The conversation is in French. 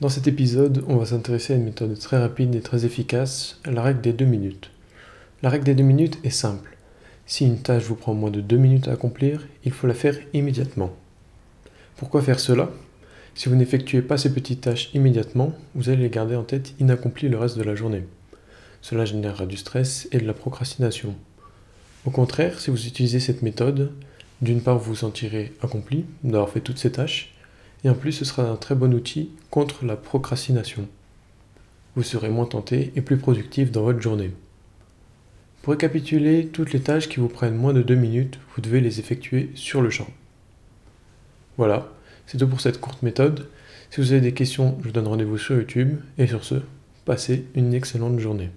Dans cet épisode, on va s'intéresser à une méthode très rapide et très efficace, la règle des deux minutes. La règle des deux minutes est simple. Si une tâche vous prend moins de deux minutes à accomplir, il faut la faire immédiatement. Pourquoi faire cela? Si vous n'effectuez pas ces petites tâches immédiatement, vous allez les garder en tête inaccomplies le reste de la journée. Cela générera du stress et de la procrastination. Au contraire, si vous utilisez cette méthode, d'une part vous vous sentirez accompli d'avoir fait toutes ces tâches, et en plus ce sera un très bon outil contre la procrastination. Vous serez moins tenté et plus productif dans votre journée. Pour récapituler, toutes les tâches qui vous prennent moins de 2 minutes, vous devez les effectuer sur le champ. Voilà, c'est tout pour cette courte méthode. Si vous avez des questions, je vous donne rendez-vous sur YouTube. Et sur ce, passez une excellente journée.